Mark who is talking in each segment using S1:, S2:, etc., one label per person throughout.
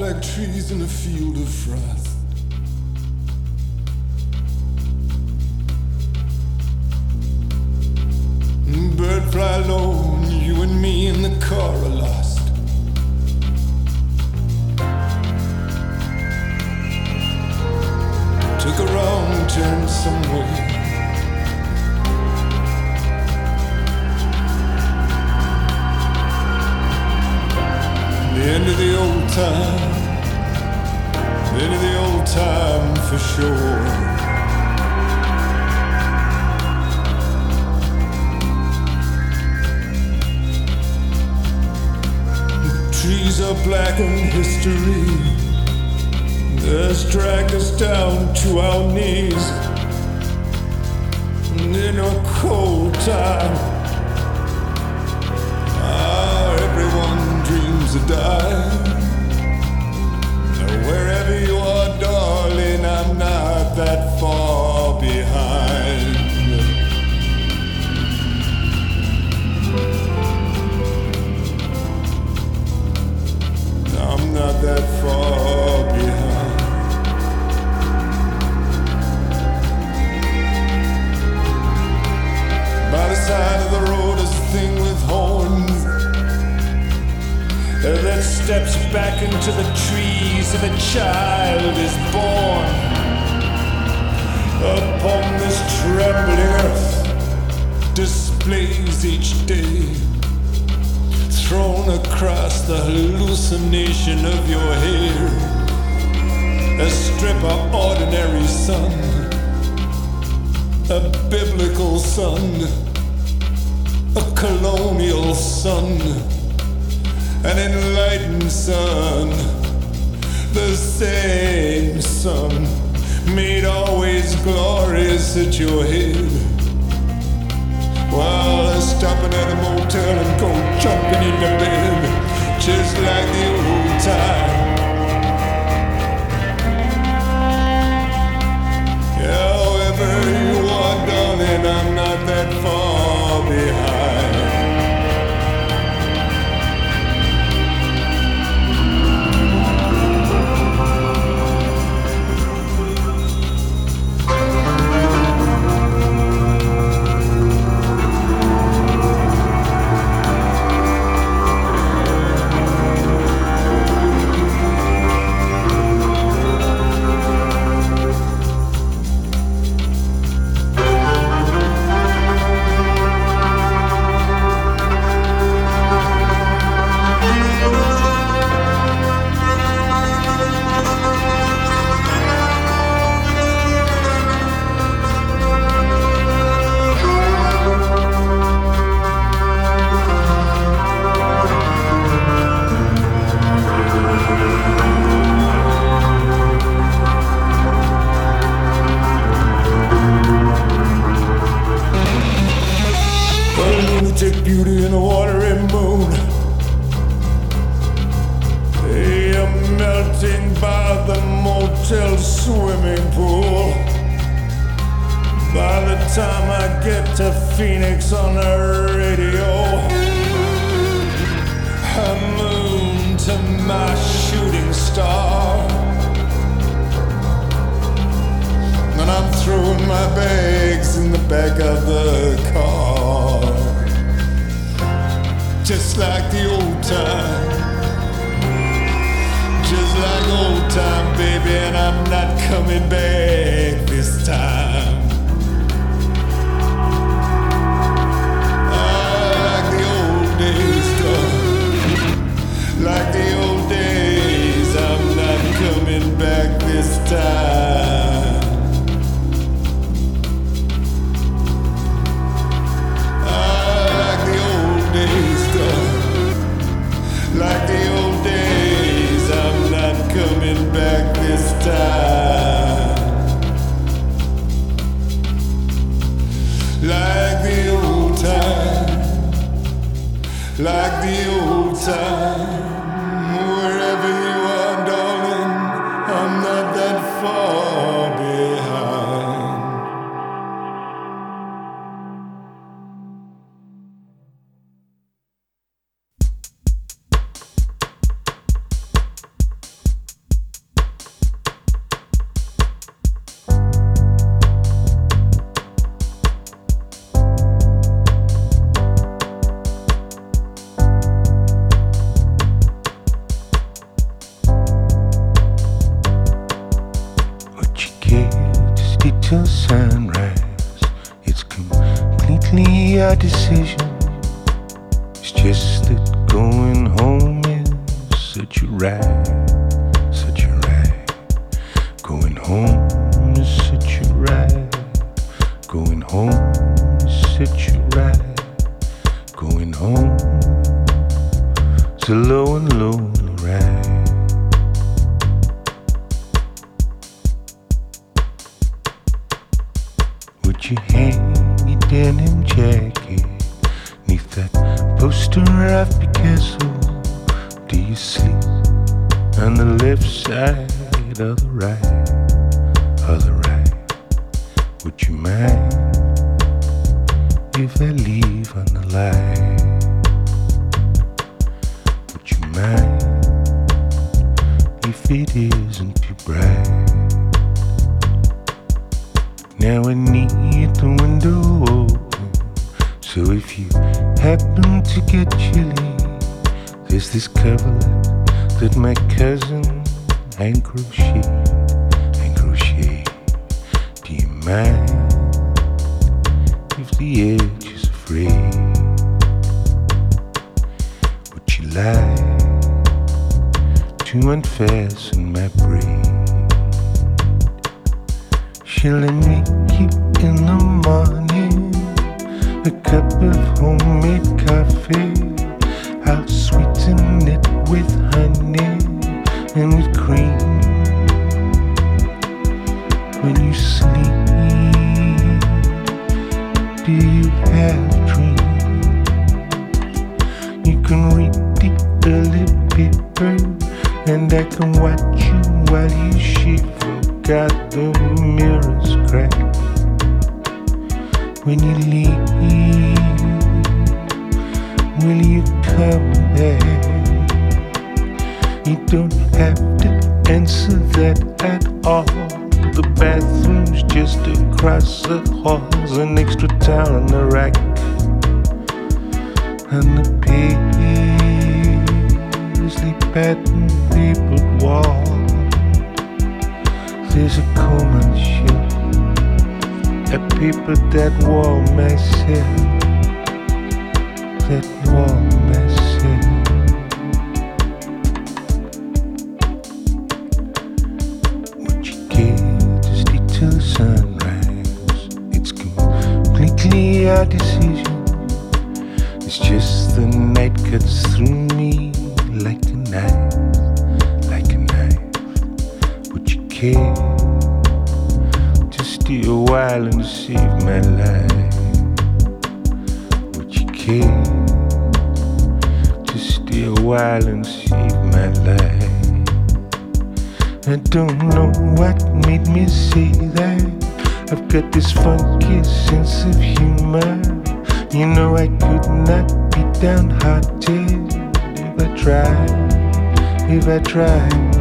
S1: Black trees in a field of frost. Thrown across the hallucination of your hair. A strip of ordinary sun, a biblical sun, a colonial sun, an enlightened sun, the same sun, made always glorious at your head. While I'm stopping at a motel and go jumping in the bed, just like the old time. Time I get to Phoenix on the radio, I moon to my shooting star. And I'm throwing my bags in the back of the car. Just like the old time. Just like old time, baby, and I'm not coming back this time. Like the old days, I'm not coming back this time. Ah, like the old days, girl. Like the old days, I'm not coming back this time. Like the old time, like the old time.
S2: home, sit you right. Going home, so low and low. bed at all. The bathroom's just across the hall. An extra towel on the rack and the paisley pattern people wall. There's a common ship. a people that wall may myself. That wall. down hearted if I try, if I
S3: try.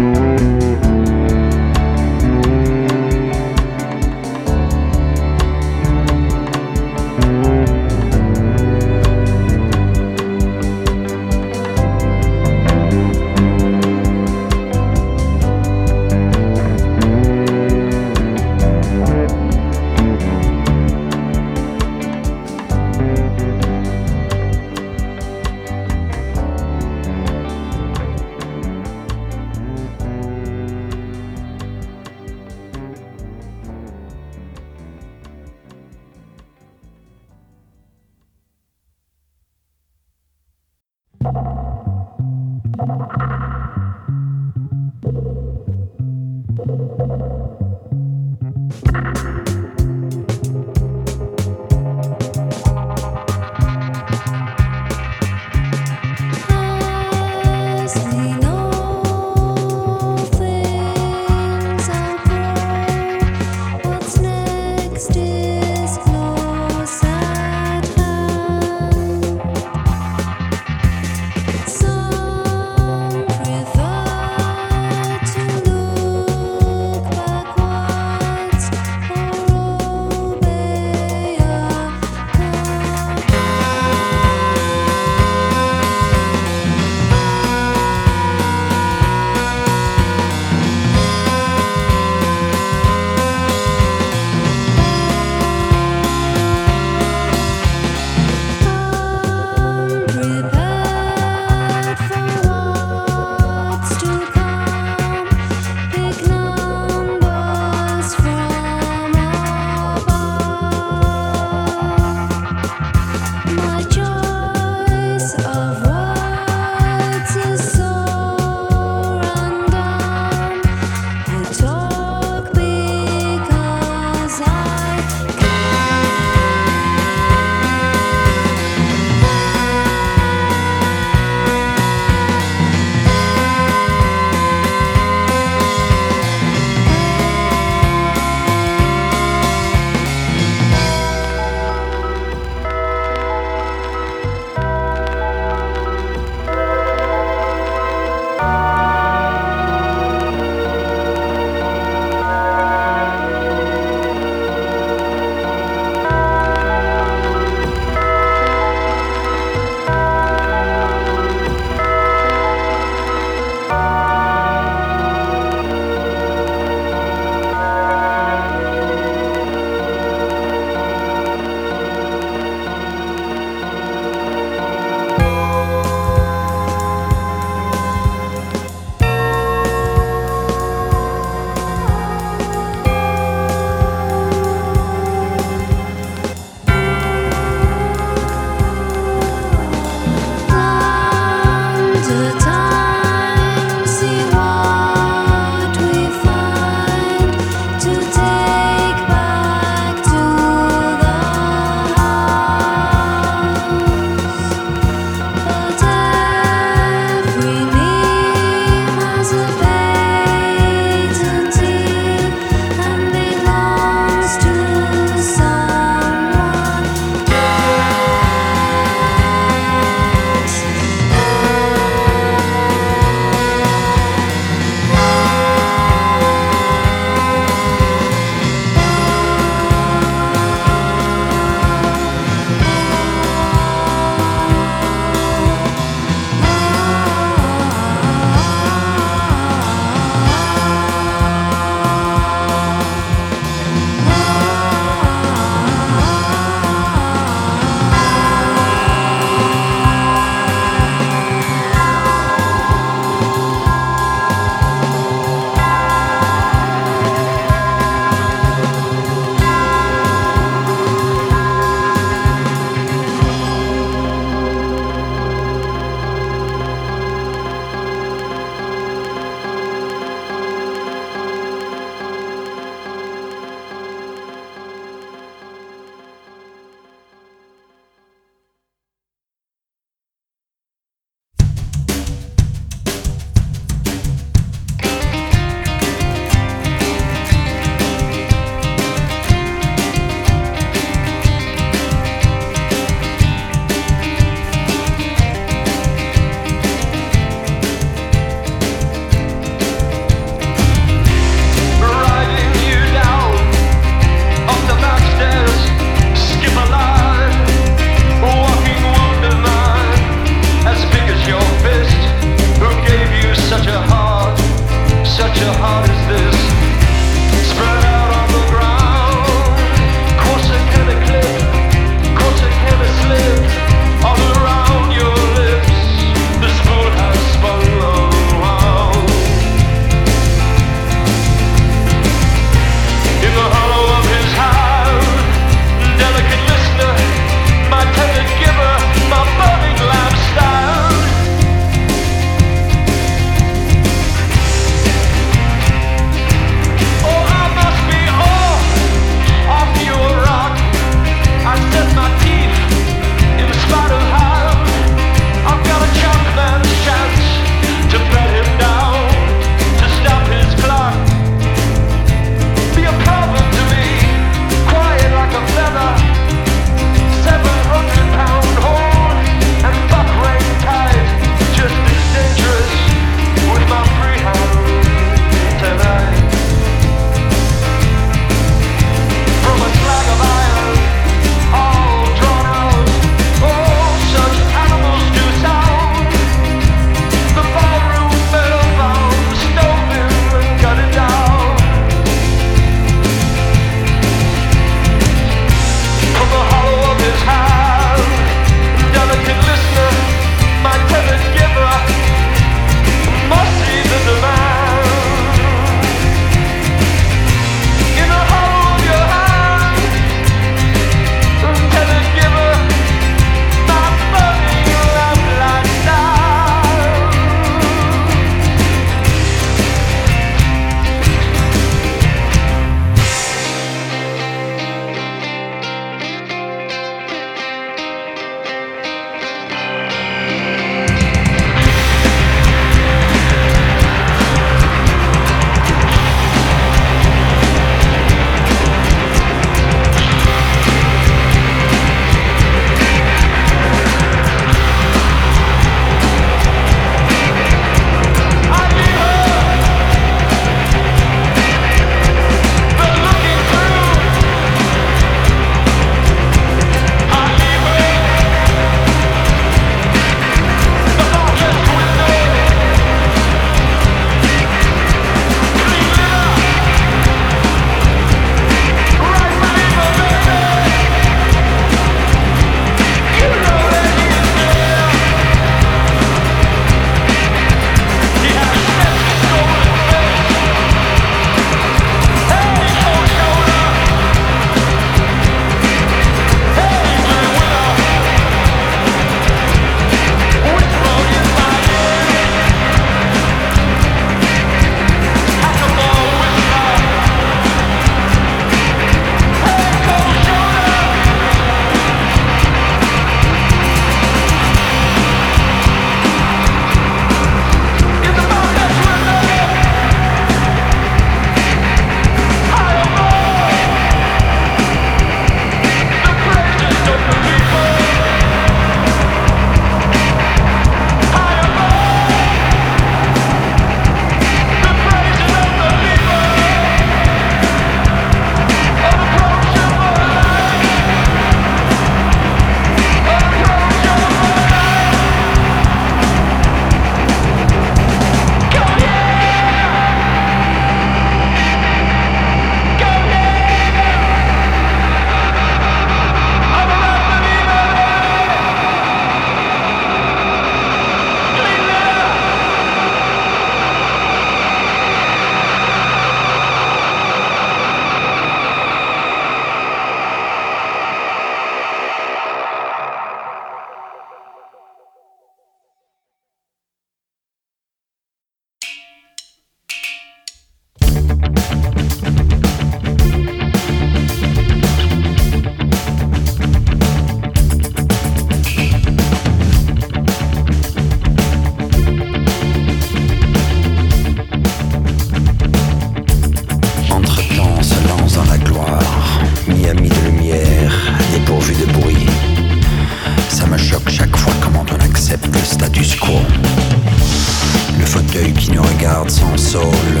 S3: Sans saule,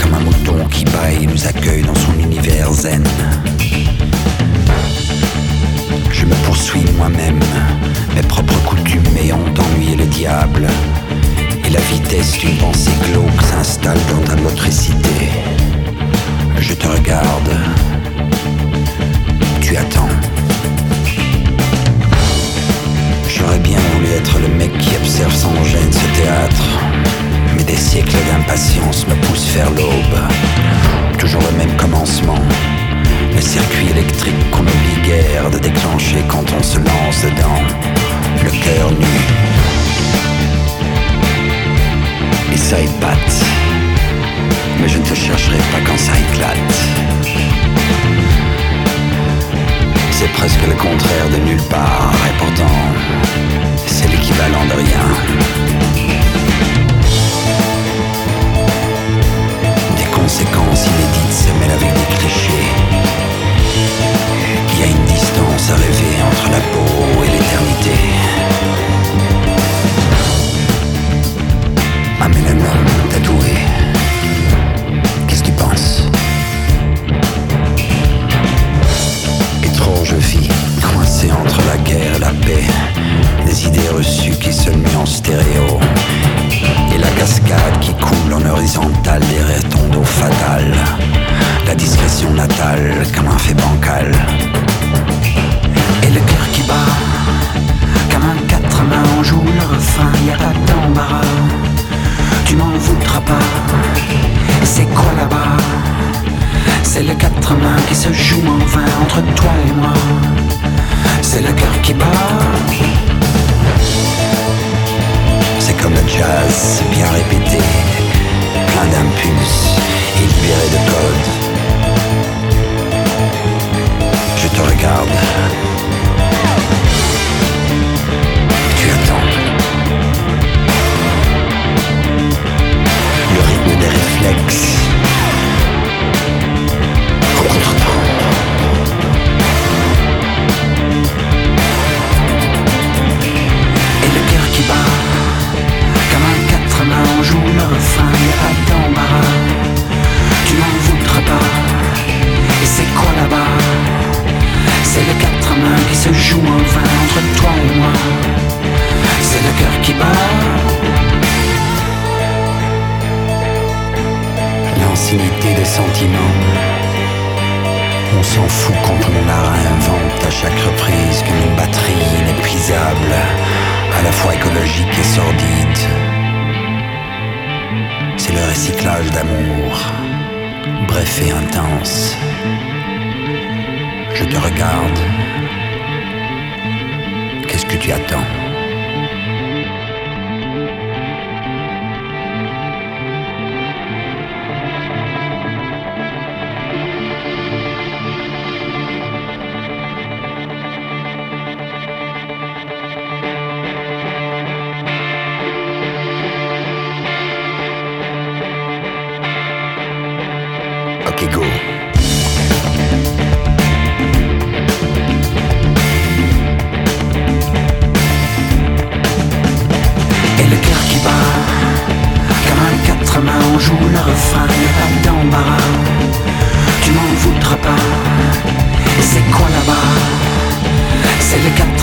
S3: comme un mouton qui baille nous accueille dans son univers zen. Je me poursuis moi-même, mes propres coutumes ayant ennuyé le diable. Et la vitesse d'une pensée glauque s'installe dans ta motricité. Je te regarde, tu attends. J'aurais bien voulu être le mec qui observe sans gêne ce théâtre. Des siècles d'impatience me poussent vers l'aube. Toujours le même commencement. Le circuit électrique qu'on oublie guère de déclencher quand on se lance dedans. Le cœur nu. Et ça épate. Mais je ne te chercherai pas quand ça éclate. C'est presque le contraire de nulle part, et pourtant, c'est l'équivalent de rien. Conséquences inédites se mêlent avec des clichés. Il y a une distance à rêver entre la peau et l'éternité. Amène un homme tatoué. Qu'est-ce que tu penses? Étrange vie, coincée entre la guerre et la paix. Des idées reçues qui se muent en stéréo. Cascade qui coule en horizontale derrière ton dos fatal. La discrétion natale comme un fait bancal. Et le cœur qui bat, comme un quatre mains, on joue le refrain, y a pas d'embarras. Tu m'en voudras pas. C'est quoi là-bas? C'est le quatre mains qui se joue en vain entre toi et moi. C'est le cœur qui bat. C'est comme le jazz, bien répété, plein d'impulses et libéré de codes. Je te regarde. Tu attends. Le rythme des réflexes. Je te regarde. Qu'est-ce que tu attends?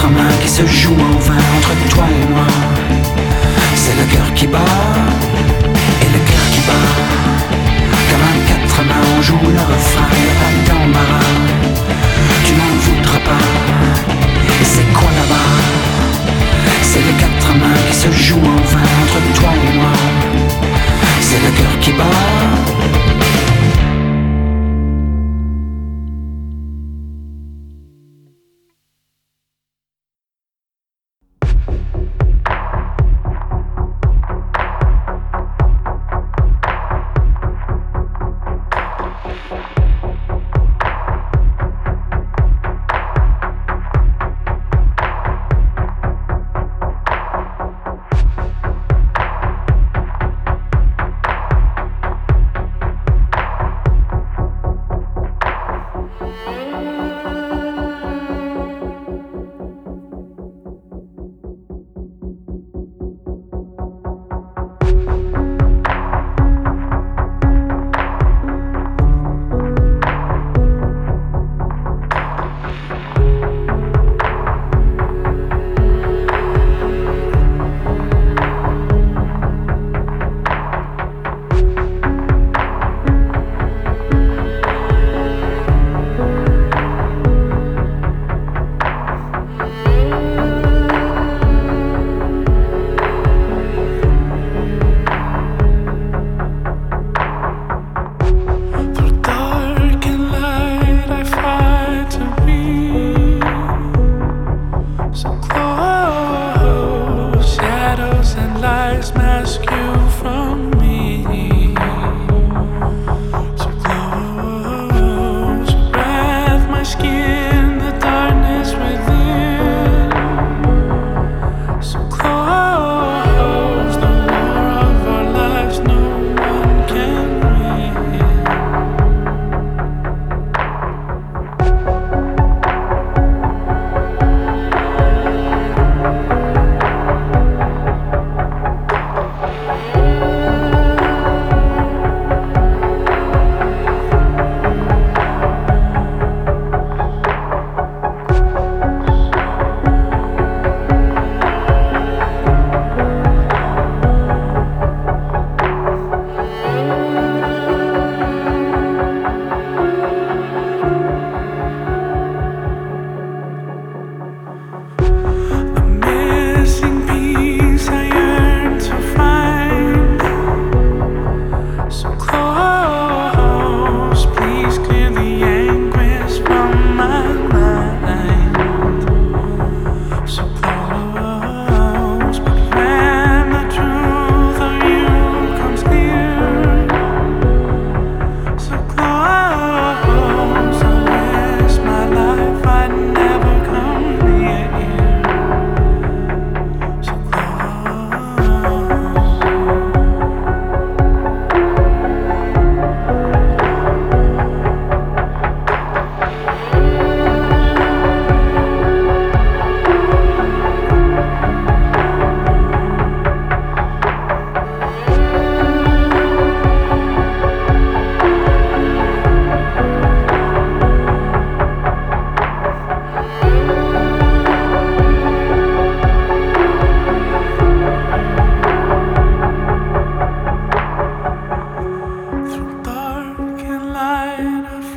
S4: Mains qui se jouent en vain entre toi
S3: et moi. C'est le cœur qui bat, et le cœur qui bat. Comme un quatre mains, on joue le refrain, a pas d'embarras. Tu m'en voudras pas. Et c'est quoi là-bas? C'est les quatre mains qui se jouent en vain entre toi et moi. C'est le cœur qui bat.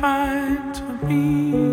S3: Set free.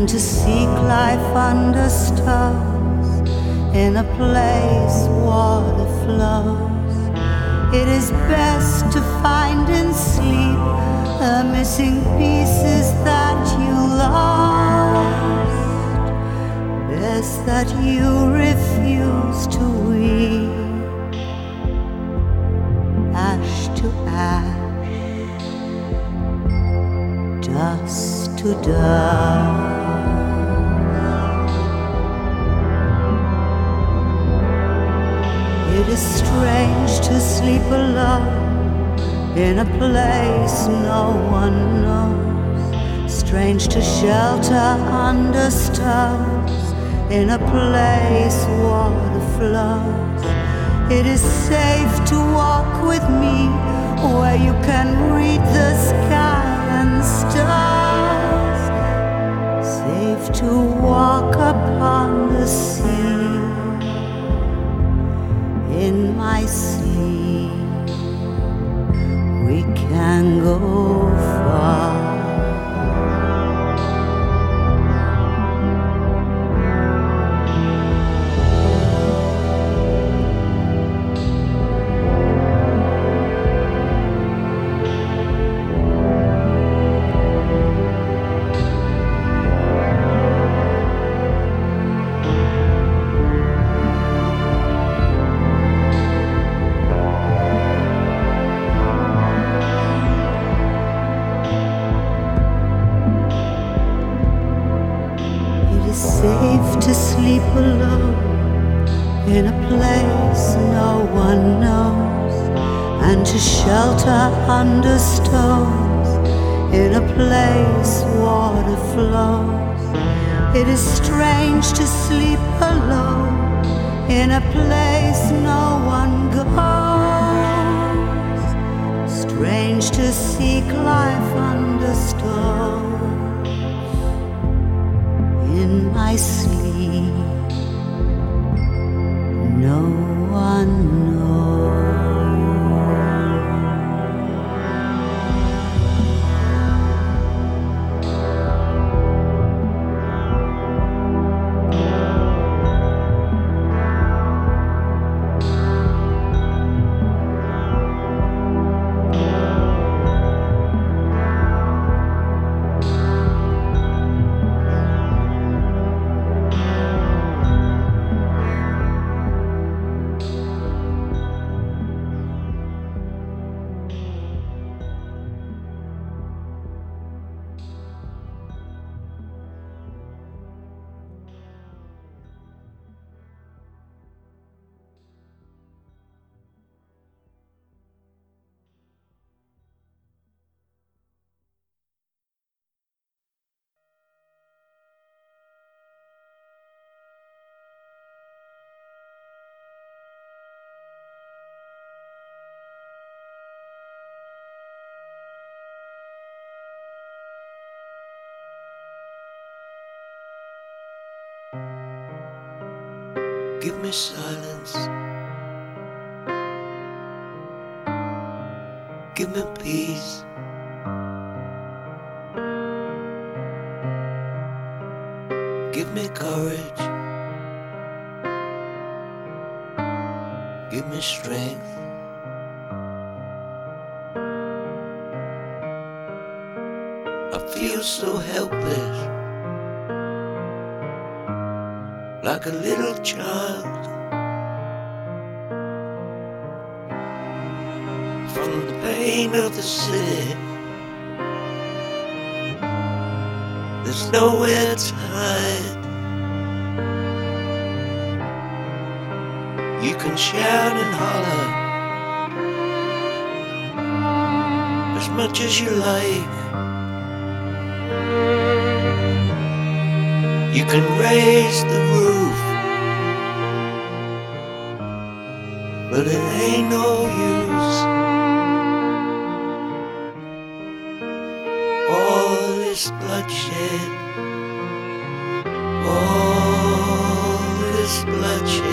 S3: and to seek life under stars in a place water flows. It is best to find in sleep the missing pieces that you lost. Best that you refuse to weep, ash to ash, dust to dust. strange to sleep alone in a place no one knows. Strange to shelter under stars in a place water flows. It is safe to walk with me where you can read the sky and stars. Safe to walk upon the sea in my sleep. We can go far.
S5: is safe to sleep alone in a place no one knows, and to shelter under stones in a place water flows. It is strange to sleep alone in a place no one goes. Strange to seek life under stones in my sleep. No one knows.
S6: Give me courage. Give me strength. I feel so helpless. like a little child. From the pain of the city, there's nowhere to hide. Can shout and holler as much as you like. You can raise the roof, but it ain't no use. All this bloodshed, all this bloodshed,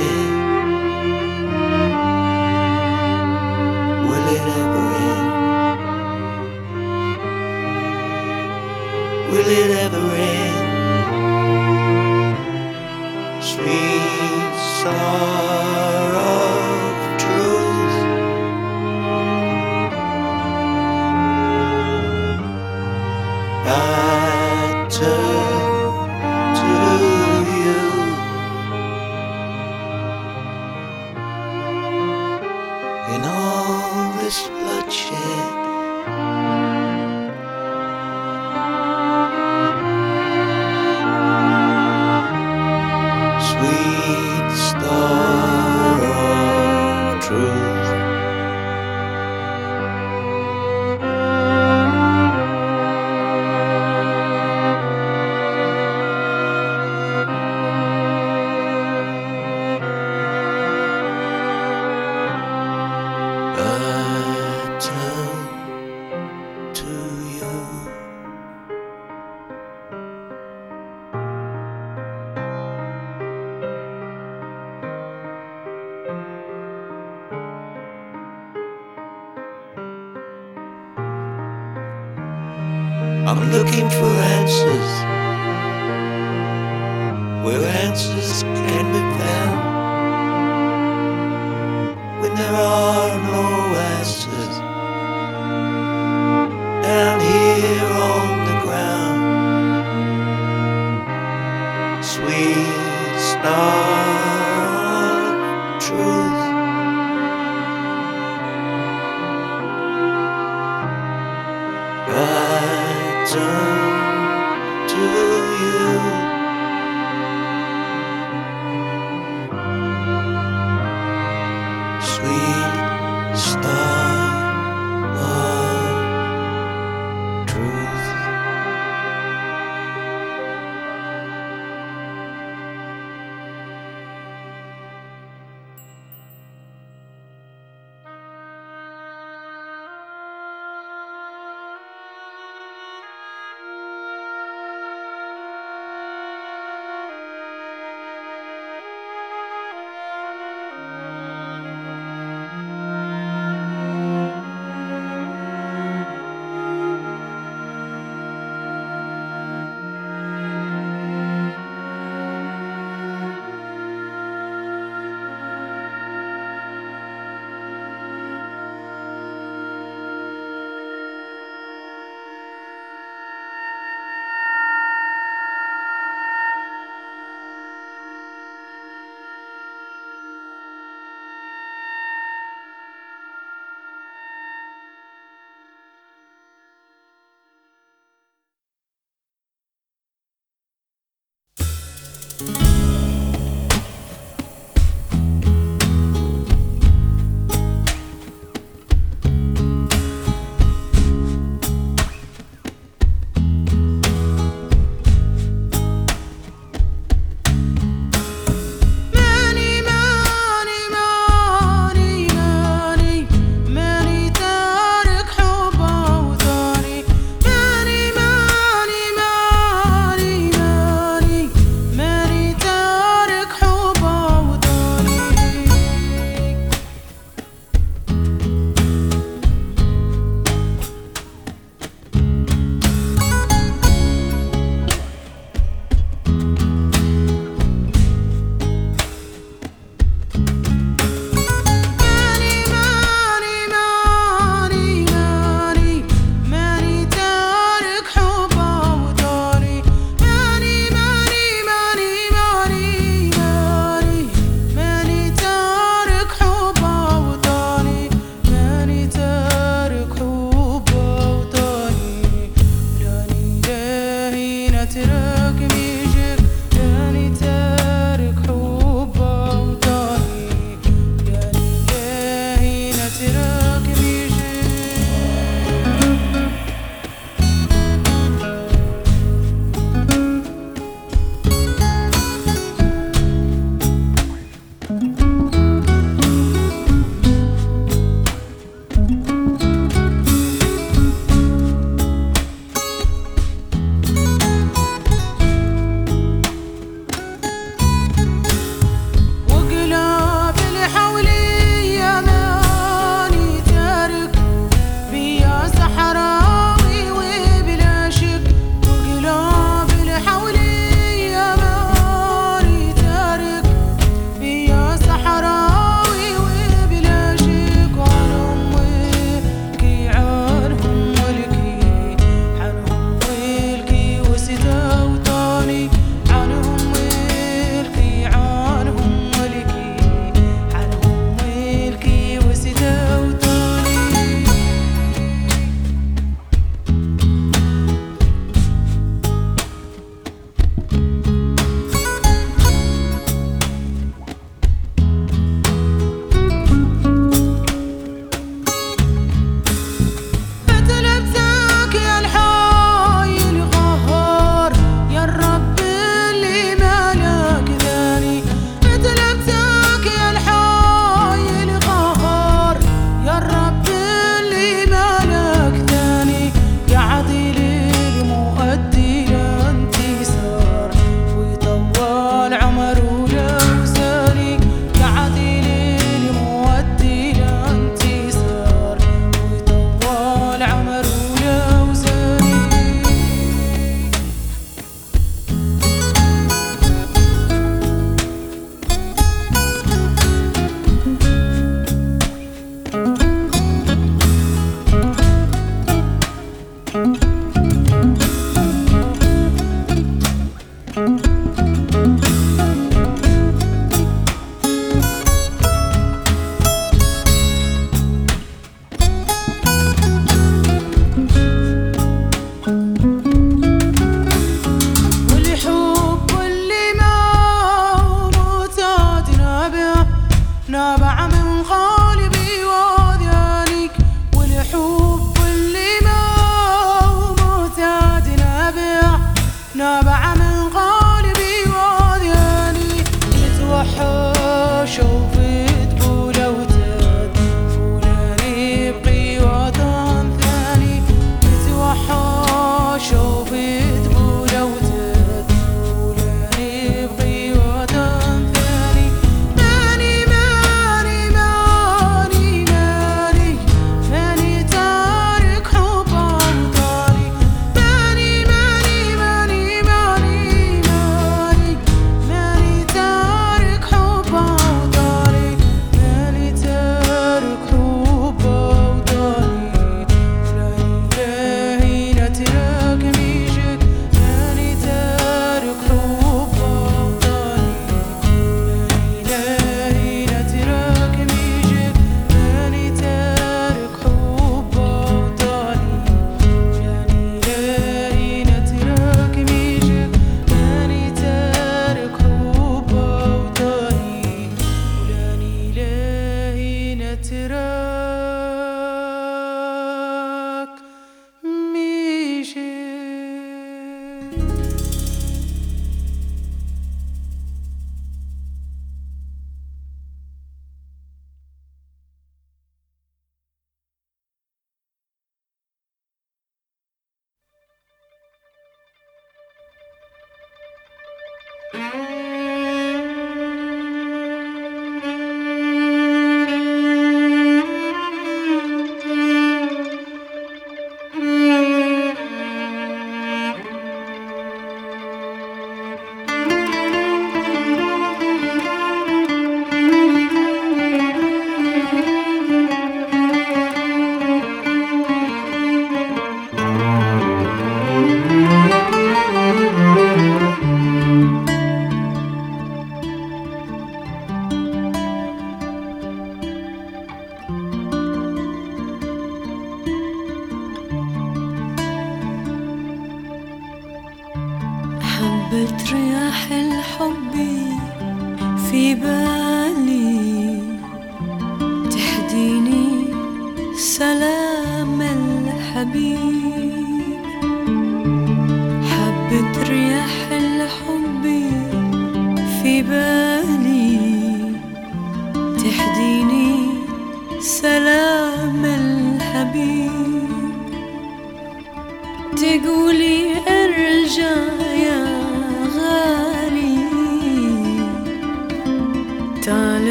S7: Mm-hmm.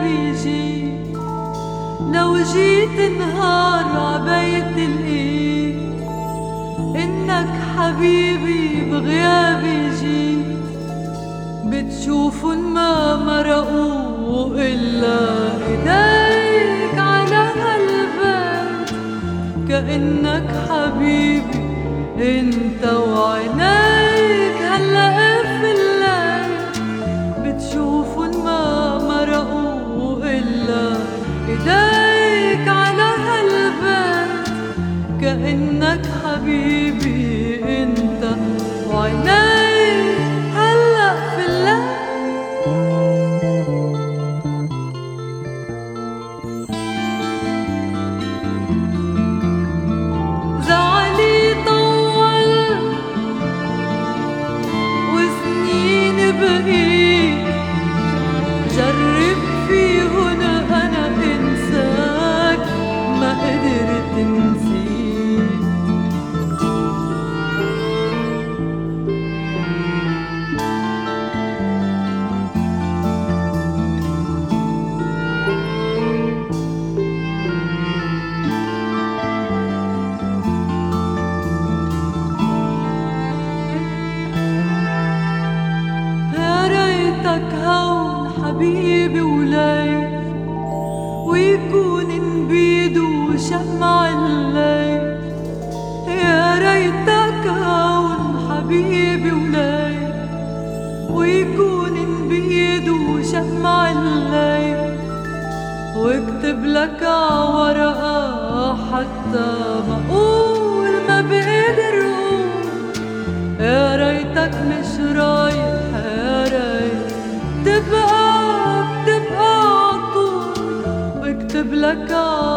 S7: بيجي. لو جيت نهار عبيت الإيد إنك حبيبي بغيابي جي بتشوفن ما مرقوا إلا إيديك على هالبيت كأنك حبيبي أنت وعينيك. be لك عورقها حتى بقول ما بقدر قول يا ريتك مش رايح يا ريت. تبقى بتبقى عطول بكتب لك
S8: عورقها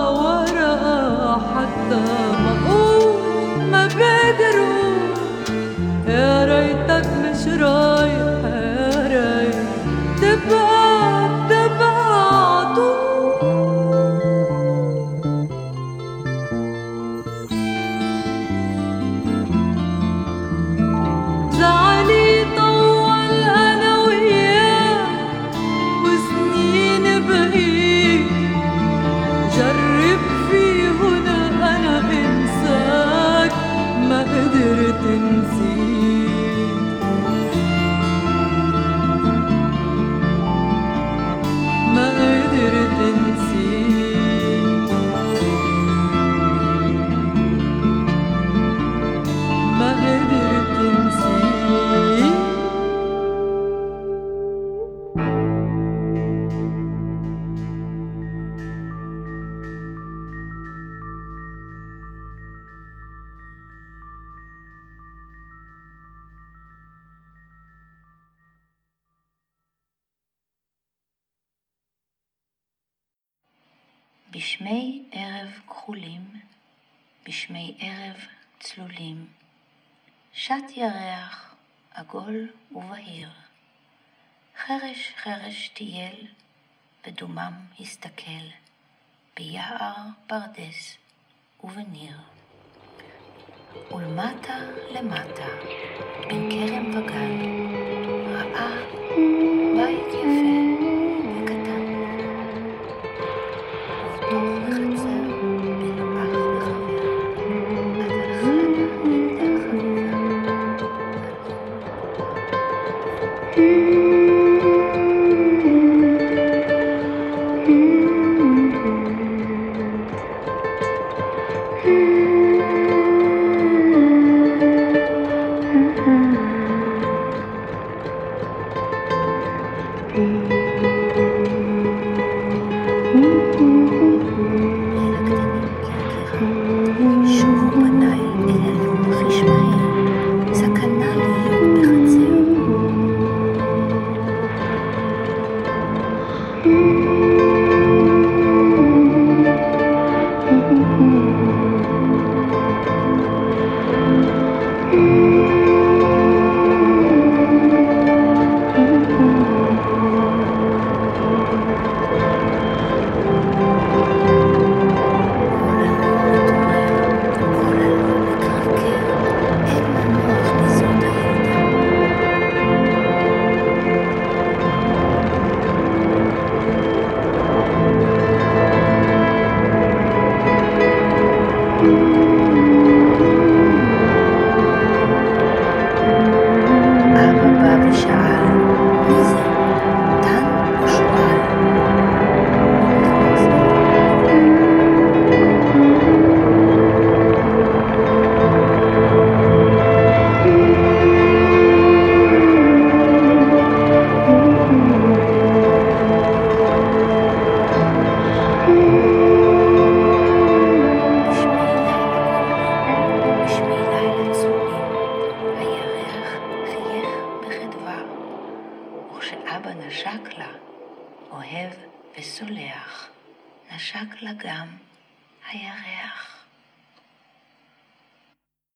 S8: עגול ובהיר. חרש חרש טייל, ודומם הסתכל, ביער פרדס ובניר. ולמטה למטה, בין כרם וגן, ראה you.